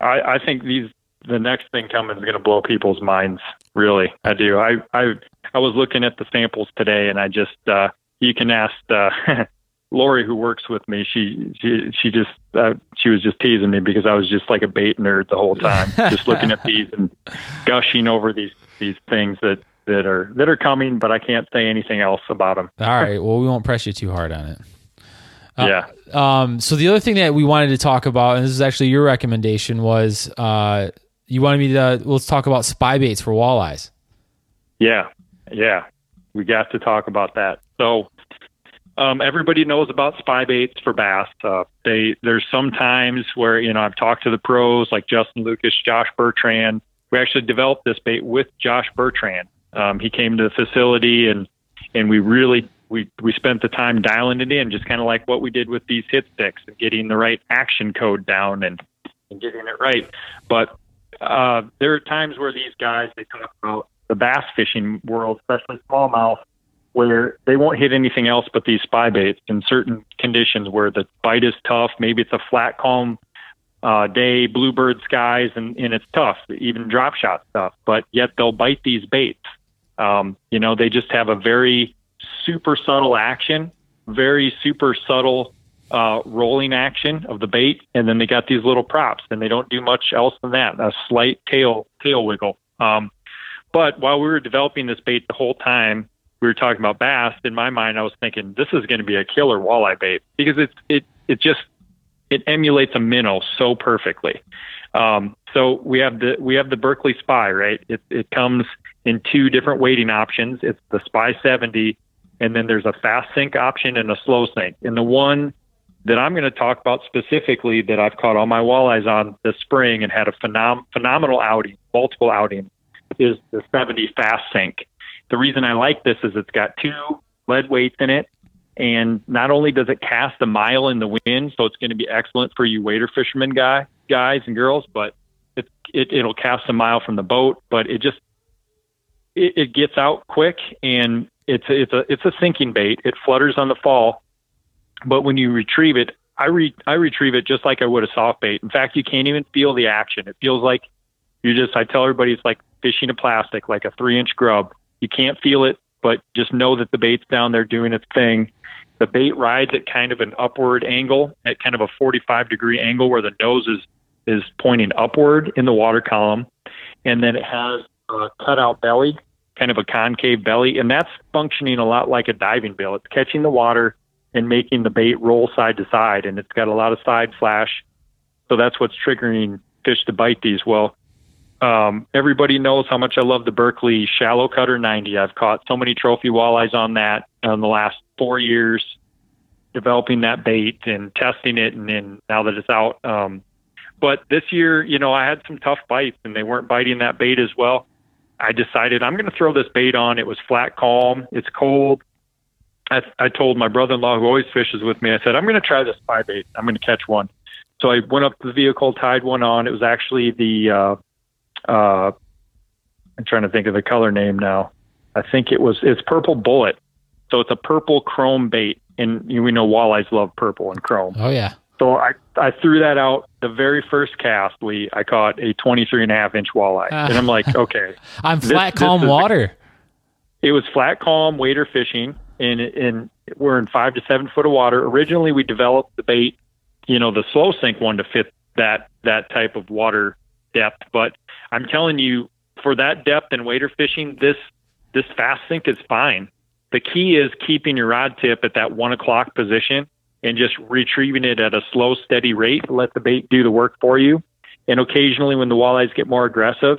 I, I think these the next thing coming is going to blow people's minds. Really, I do. I I I was looking at the samples today, and I just uh, you can ask uh, Lori who works with me. She she she just uh, she was just teasing me because I was just like a bait nerd the whole time, just looking at these and gushing over these these things that that are that are coming, but I can't say anything else about them. All right. Well, we won't press you too hard on it. Uh, yeah. Um, so the other thing that we wanted to talk about, and this is actually your recommendation, was uh, you wanted me to let's talk about spy baits for walleyes. Yeah, yeah, we got to talk about that. So um, everybody knows about spy baits for bass. Uh, they there's some times where you know I've talked to the pros like Justin Lucas, Josh Bertrand. We actually developed this bait with Josh Bertrand. Um, he came to the facility and and we really we we spent the time dialing it in, just kind of like what we did with these hit sticks and getting the right action code down and, and getting it right. But uh, there are times where these guys they talk about the bass fishing world, especially smallmouth, where they won't hit anything else but these spy baits in certain conditions where the bite is tough. Maybe it's a flat, calm uh, day, bluebird skies, and, and it's tough, even drop shot stuff. But yet they'll bite these baits. Um, you know, they just have a very super subtle action, very super subtle uh, rolling action of the bait, and then they got these little props, and they don't do much else than that. A slight tail tail wiggle. Um, but while we were developing this bait the whole time, we were talking about bass. In my mind, I was thinking this is going to be a killer walleye bait because it's it it just it emulates a minnow so perfectly. Um, so we have the we have the Berkley Spy, right? It it comes in two different weighting options. It's the Spy 70, and then there's a fast sink option and a slow sink. And the one that I'm going to talk about specifically that I've caught all my walleyes on this spring and had a phenom- phenomenal outing, multiple outings, is the 70 fast sink. The reason I like this is it's got two lead weights in it. And not only does it cast a mile in the wind, so it's going to be excellent for you wader fishermen guy, guys and girls, but it, it, it'll cast a mile from the boat, but it just, it, it gets out quick and it's a, it's a, it's a sinking bait. It flutters on the fall, but when you retrieve it, I re, I retrieve it just like I would a soft bait. In fact, you can't even feel the action. It feels like you just, I tell everybody it's like fishing a plastic, like a three inch grub. You can't feel it, but just know that the bait's down there doing its thing. The bait rides at kind of an upward angle, at kind of a 45 degree angle where the nose is, is pointing upward in the water column. And then it has a cutout belly, kind of a concave belly. And that's functioning a lot like a diving bill. It's catching the water and making the bait roll side to side. And it's got a lot of side flash. So that's what's triggering fish to bite these. Well, um, everybody knows how much I love the Berkley Shallow Cutter 90. I've caught so many trophy walleyes on that in the last four years, developing that bait and testing it, and then now that it's out. Um, but this year, you know, I had some tough bites, and they weren't biting that bait as well. I decided I'm going to throw this bait on. It was flat calm. It's cold. I, I told my brother-in-law who always fishes with me, I said, I'm going to try this spy bait. I'm going to catch one. So I went up to the vehicle, tied one on. It was actually the uh, uh, I'm trying to think of the color name now. I think it was it's purple bullet. So it's a purple chrome bait, and you know, we know walleyes love purple and chrome. Oh yeah. So I I threw that out the very first cast. We I caught a 23 and a half inch walleye, uh, and I'm like, okay, I'm flat this, calm this water. It was flat calm wader fishing, and and we're in five to seven foot of water. Originally, we developed the bait, you know, the slow sink one to fit that that type of water depth, but I'm telling you, for that depth and wader fishing, this this fast sink is fine. the key is keeping your rod tip at that one o'clock position and just retrieving it at a slow, steady rate. Let the bait do the work for you. And occasionally, when the walleyes get more aggressive,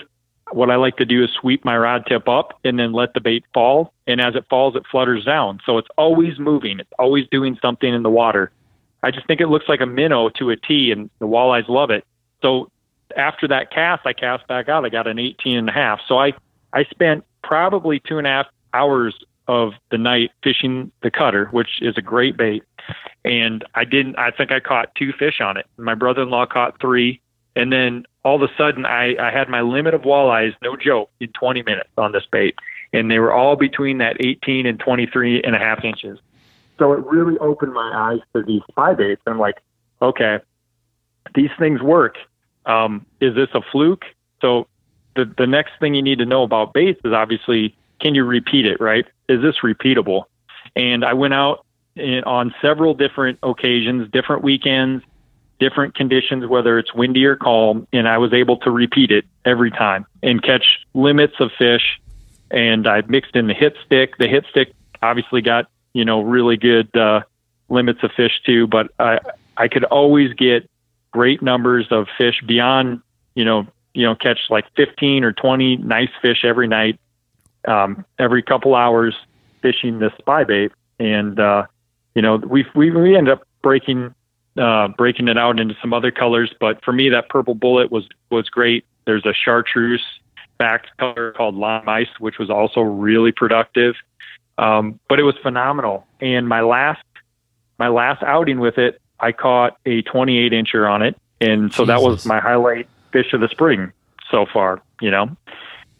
what I like to do is sweep my rod tip up and then let the bait fall. And as it falls, it flutters down. So it's always moving. It's always doing something in the water. I just think it looks like a minnow to a T, and the walleyes love it. So after that cast, I cast back out. I got an 18 and a half. So I I spent probably two and a half hours of the night fishing the cutter, which is a great bait. And I didn't, I think I caught two fish on it. My brother in law caught three. And then all of a sudden, I, I had my limit of walleyes, no joke, in 20 minutes on this bait. And they were all between that 18 and 23 and a half inches. So it really opened my eyes to these spy baits. I'm like, okay, these things work. Um, is this a fluke? So the the next thing you need to know about baits is obviously can you repeat it, right? Is this repeatable? And I went out in, on several different occasions, different weekends, different conditions, whether it's windy or calm, and I was able to repeat it every time and catch limits of fish. And I mixed in the hit stick. The hit stick obviously got you know really good uh, limits of fish too, but I I could always get great numbers of fish beyond you know you know catch like 15 or 20 nice fish every night um, every couple hours fishing this spy bait. And uh, you know we we we end up breaking uh, breaking it out into some other colors. But for me that purple bullet was was great. There's a chartreuse backed color called lime ice which was also really productive. Um, but it was phenomenal. And my last my last outing with it I caught a 28 incher on it and so Jesus. that was my highlight fish of the spring so far. You know,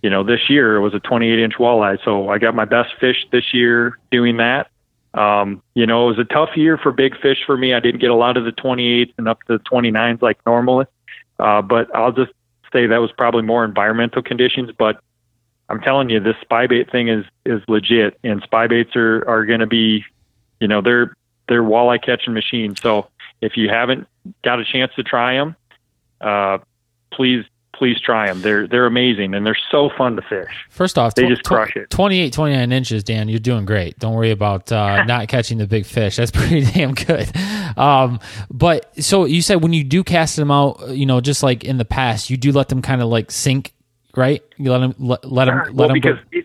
you know, this year it was a 28 inch walleye, so I got my best fish this year doing that. Um, you know, it was a tough year for big fish for me. I didn't get a lot of the 28s and up to the 29s like normally, uh, but I'll just say that was probably more environmental conditions. But I'm telling you, this spy bait thing is is legit, and spy baits are are going to be, you know, they're they're walleye catching machines. So if you haven't got a chance to try them, uh, please please try them. They're they're amazing and they're so fun to fish. First off, they tw- just crush it. 28, 29 inches, Dan. You're doing great. Don't worry about uh, not catching the big fish. That's pretty damn good. Um, but so you said when you do cast them out, you know, just like in the past, you do let them kind of like sink, right? You let them let, let them let well, them because go-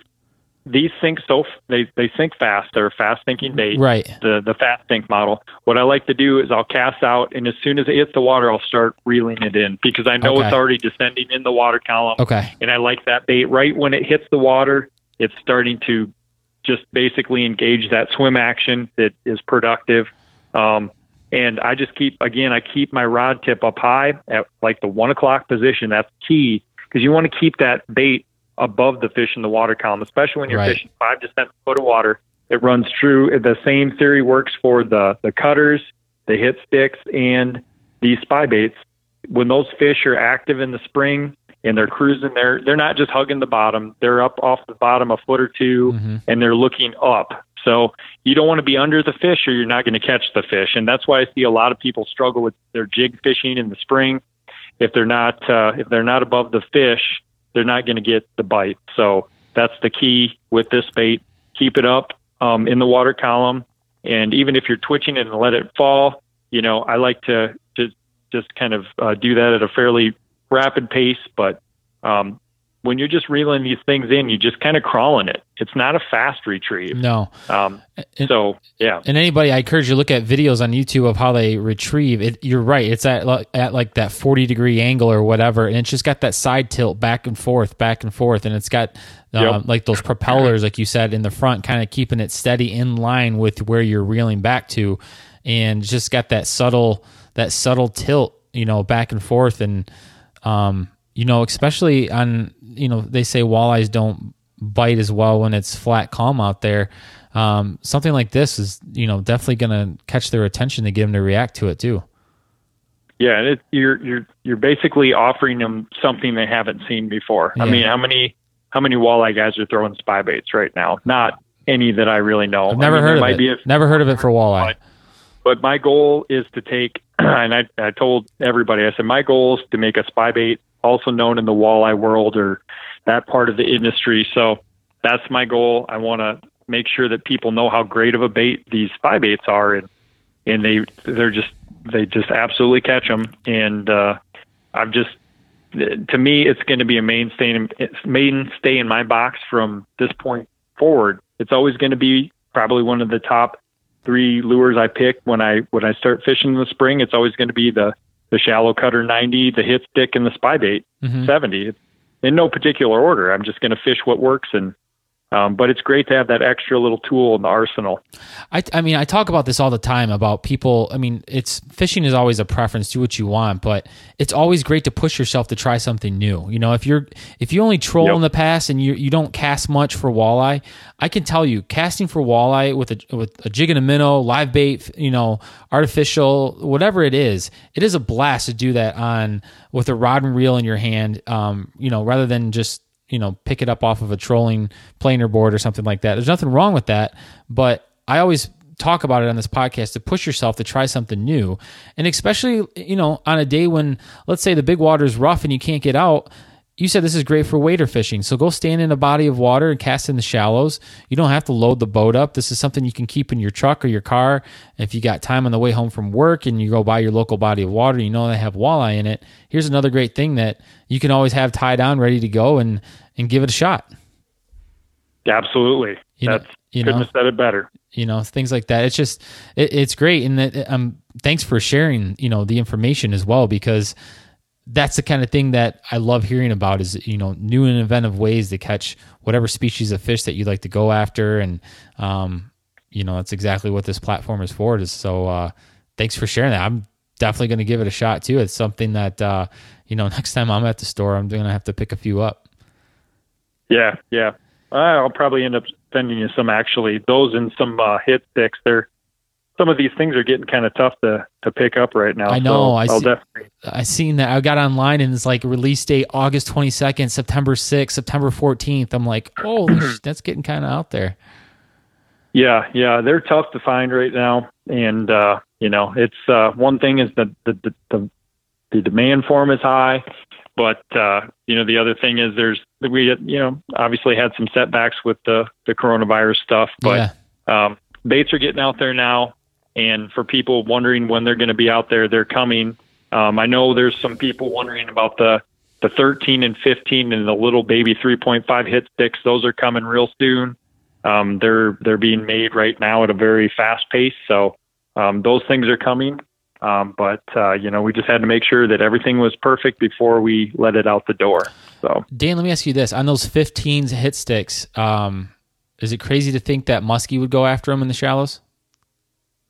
these sink so they they sink fast. They're fast thinking bait. Right. The the fast think model. What I like to do is I'll cast out, and as soon as it hits the water, I'll start reeling it in because I know Okay. it's already descending in the water column. Okay. And I like that bait right when it hits the water. It's starting to just basically engage that swim action that is productive. Um, and I just keep again, I keep my rod tip up high at like the one o'clock position. That's key because you want to keep that bait above the fish in the water column, especially when you're Right. fishing five to seven foot of water. It runs true. The same theory works for the the cutters, the hit sticks, and these spy baits. When those fish are active in the spring and they're cruising, they're they're not just hugging the bottom. They're up off the bottom a foot or 2 Mhm. and they're looking up. So you don't want to be under the fish, or you're not going to catch the fish. And that's why I see a lot of people struggle with their jig fishing in the spring. If they're not uh, if they're not above the fish, they're not going to get the bite. So that's the key with this bait. Keep it up um, in the water column, and even if you're twitching it and let it fall, you know I like to to just kind of uh, do that at a fairly rapid pace. But um, when you're just reeling these things in, you just kind of crawling it. It's not a fast retrieve. No. Um, And- so yeah, And anybody, I encourage you to look at videos on YouTube of how they retrieve it. You're right; it's at at like that 40 degree angle or whatever, and it's just got that side tilt back and forth, back and forth, and it's got um, Yep. like those propellers, like you said, in the front, kind of keeping it steady in line with where you're reeling back to, and just got that subtle that subtle tilt, you know, back and forth, and um, you know, especially on you know they say walleyes don't bite as well when it's flat calm out there. Um, something like this is you know definitely going to catch their attention to get them to react to it too. yeah, and it, you're you're you're basically offering them something they haven't seen before. I mean, how many how many walleye guys are throwing spy baits right now? Not any that I really know. I've never I mean, heard of might it. Be a, never heard of it for walleye. but my goal is to take, and I, I told everybody, I said, my goal is to make a spy bait, also known in the walleye world or that part of the industry. So that's my goal. I want to make sure that people know how great of a bait these spy baits are, and and they they're just they just absolutely catch them. And uh, I've just to me, it's going to be a mainstay in, mainstay in my box from this point forward. It's always going to be probably one of the top three lures I pick when I when I start fishing in the spring. It's always going to be the the shallow cutter 90, the hit stick, and the spy bait mm-hmm. 70. It's in no particular order. I'm just going to fish what works and um, but it's great to have that extra little tool in the arsenal. I, I mean, I talk about this all the time about people. I mean, it's fishing is always a preference. Do what you want, but it's always great to push yourself to try something new. You know, if you're if you only troll yep. in the past and you you don't cast much for walleye, I can tell you, casting for walleye with a with a jig and a minnow, live bait, you know, artificial, whatever it is, it is a blast to do that on with a rod and reel in your hand. Um, you know, rather than just you know pick it up off of a trolling planer board or something like that. There's nothing wrong with that, but I always talk about it on this podcast to push yourself to try something new. And especially, you know, on a day when let's say the big water is rough and you can't get out, you said this is great for wader fishing. So go stand in a body of water and cast in the shallows. You don't have to load the boat up. This is something you can keep in your truck or your car. If you got time on the way home from work and you go by your local body of water, you know they have walleye in it. Here's another great thing that you can always have tied on, ready to go and and give it a shot. Absolutely. You That's know, you couldn't know, have said it better. You know, things like that. It's just it, it's great and that um thanks for sharing, you know, the information as well because that's the kind of thing that I love hearing about is you know new and inventive ways to catch whatever species of fish that you'd like to go after. And um, you know that's exactly what this platform is for. Is so uh, thanks for sharing that. I'm definitely going to give it a shot too. It's something that uh, you know next time I'm at the store I'm going to have to pick a few up. Yeah yeah. I'll probably end up sending you some actually. Those and some uh, hit sticks they're some of these things are getting kind of tough to to pick up right now. I know. So I see, definitely. I seen that. I got online and it's like release date August twenty second, September sixth, September fourteenth. I'm like, oh, that's getting kind of out there. Yeah, yeah, they're tough to find right now, and uh, you know, it's uh, one thing is that the, the the the demand for them is high, but uh, you know, the other thing is there's we you know obviously had some setbacks with the the coronavirus stuff, but yeah. um, baits are getting out there now and for people wondering when they're going to be out there, they're coming. Um, I know there's some people wondering about the the 13 and 15 and the little baby 3.5 hit sticks. Those are coming real soon. Um, they're they're being made right now at a very fast pace. So um, those things are coming. Um, but uh, you know, we just had to make sure that everything was perfect before we let it out the door. So Dan, let me ask you this: on those 15s hit sticks, um, is it crazy to think that muskie would go after them in the shallows?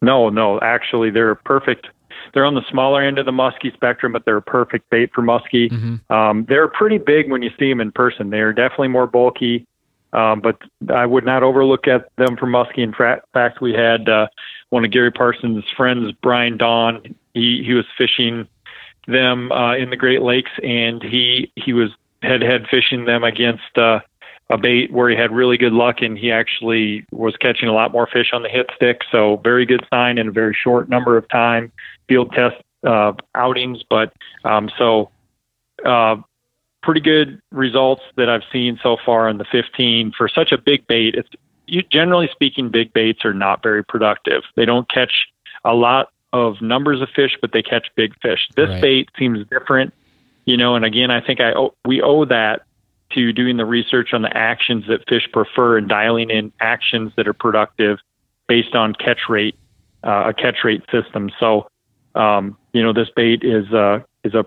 No, no. Actually, they're perfect. They're on the smaller end of the muskie spectrum, but they're a perfect bait for muskie. Mm-hmm. Um, they're pretty big when you see them in person. They're definitely more bulky, um, but I would not overlook at them for muskie. In fact, we had uh, one of Gary Parsons' friends, Brian Don. He he was fishing them uh, in the Great Lakes, and he he was head head fishing them against. Uh, a bait where he had really good luck and he actually was catching a lot more fish on the hit stick. So very good sign in a very short number of time field test uh, outings. But um, so uh, pretty good results that I've seen so far in the 15 for such a big bait. It's you, generally speaking, big baits are not very productive. They don't catch a lot of numbers of fish, but they catch big fish. This right. bait seems different, you know. And again, I think I we owe that to doing the research on the actions that fish prefer and dialing in actions that are productive based on catch rate, uh, a catch rate system. So, um, you know, this bait is uh, is a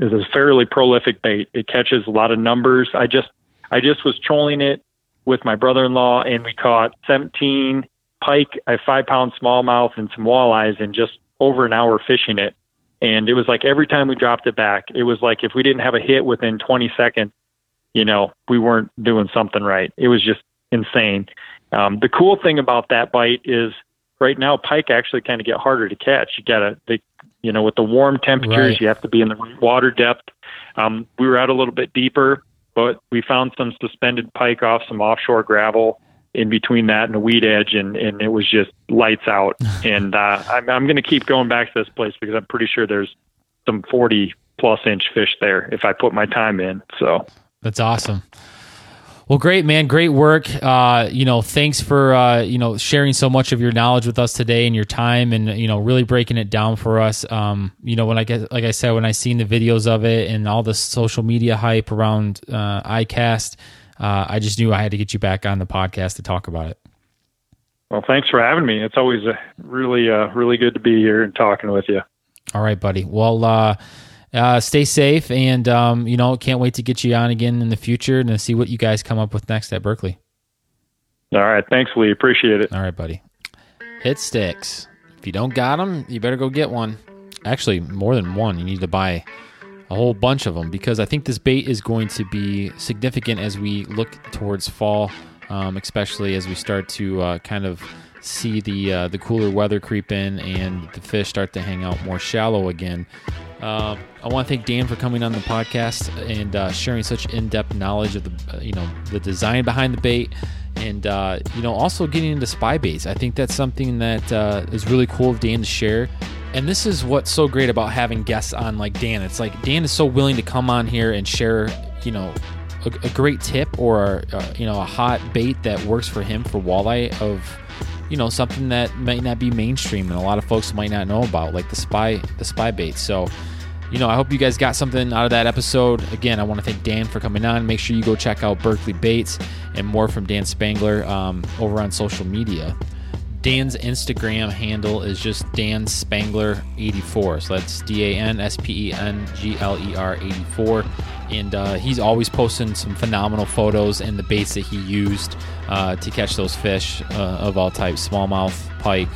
is a fairly prolific bait. It catches a lot of numbers. I just I just was trolling it with my brother-in-law, and we caught 17 pike, a five-pound smallmouth, and some walleyes in just over an hour fishing it. And it was like every time we dropped it back, it was like if we didn't have a hit within 20 seconds, you know, we weren't doing something right. It was just insane. Um, the cool thing about that bite is right now pike actually kind of get harder to catch. You got to, you know, with the warm temperatures, right. you have to be in the water depth. Um, we were out a little bit deeper, but we found some suspended pike off some offshore gravel in between that and a weed edge, and, and it was just lights out. and uh, I'm, I'm going to keep going back to this place because I'm pretty sure there's some 40 plus inch fish there if I put my time in. So that's awesome. Well, great, man. Great work. Uh, you know, thanks for, uh, you know, sharing so much of your knowledge with us today and your time and, you know, really breaking it down for us. Um, you know, when I get, like I said, when I seen the videos of it and all the social media hype around, uh, ICAST, uh, I just knew I had to get you back on the podcast to talk about it. Well, thanks for having me. It's always a really, uh, really good to be here and talking with you. All right, buddy. Well, uh, stay safe, and um, you know, can't wait to get you on again in the future and to see what you guys come up with next at Berkley. All right, thanks, Lee. Appreciate it. All right, buddy. Hit sticks. If you don't got them, you better go get one. Actually, more than one. You need to buy a whole bunch of them because I think this bait is going to be significant as we look towards fall, um, especially as we start to uh, kind of see the uh, the cooler weather creep in and the fish start to hang out more shallow again. Uh, I want to thank Dan for coming on the podcast and uh, sharing such in-depth knowledge of the uh, you know the design behind the bait and uh, you know also getting into spy baits. I think that's something that uh, is really cool of Dan to share. And this is what's so great about having guests on like Dan. It's like Dan is so willing to come on here and share you know a, a great tip or you know a hot bait that works for him for walleye of you know something that might not be mainstream and a lot of folks might not know about like the spy the spy bait. So you know i hope you guys got something out of that episode. Again i want to thank dan for coming on. Make sure you go check out berkley baits and more from dan spengler um, over on social media dan's instagram handle is just dan spengler 84 so that's d-a-n-s-p-e-n-g-l-e-r 84 and uh, he's always posting some phenomenal photos and the baits that he used uh, to catch those fish uh, of all types smallmouth, pike,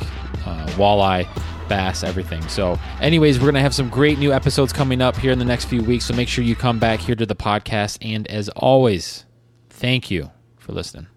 uh, walleye, bass, everything. So, anyways, we're going to have some great new episodes coming up here in the next few weeks. So, make sure you come back here to the podcast. And as always, thank you for listening.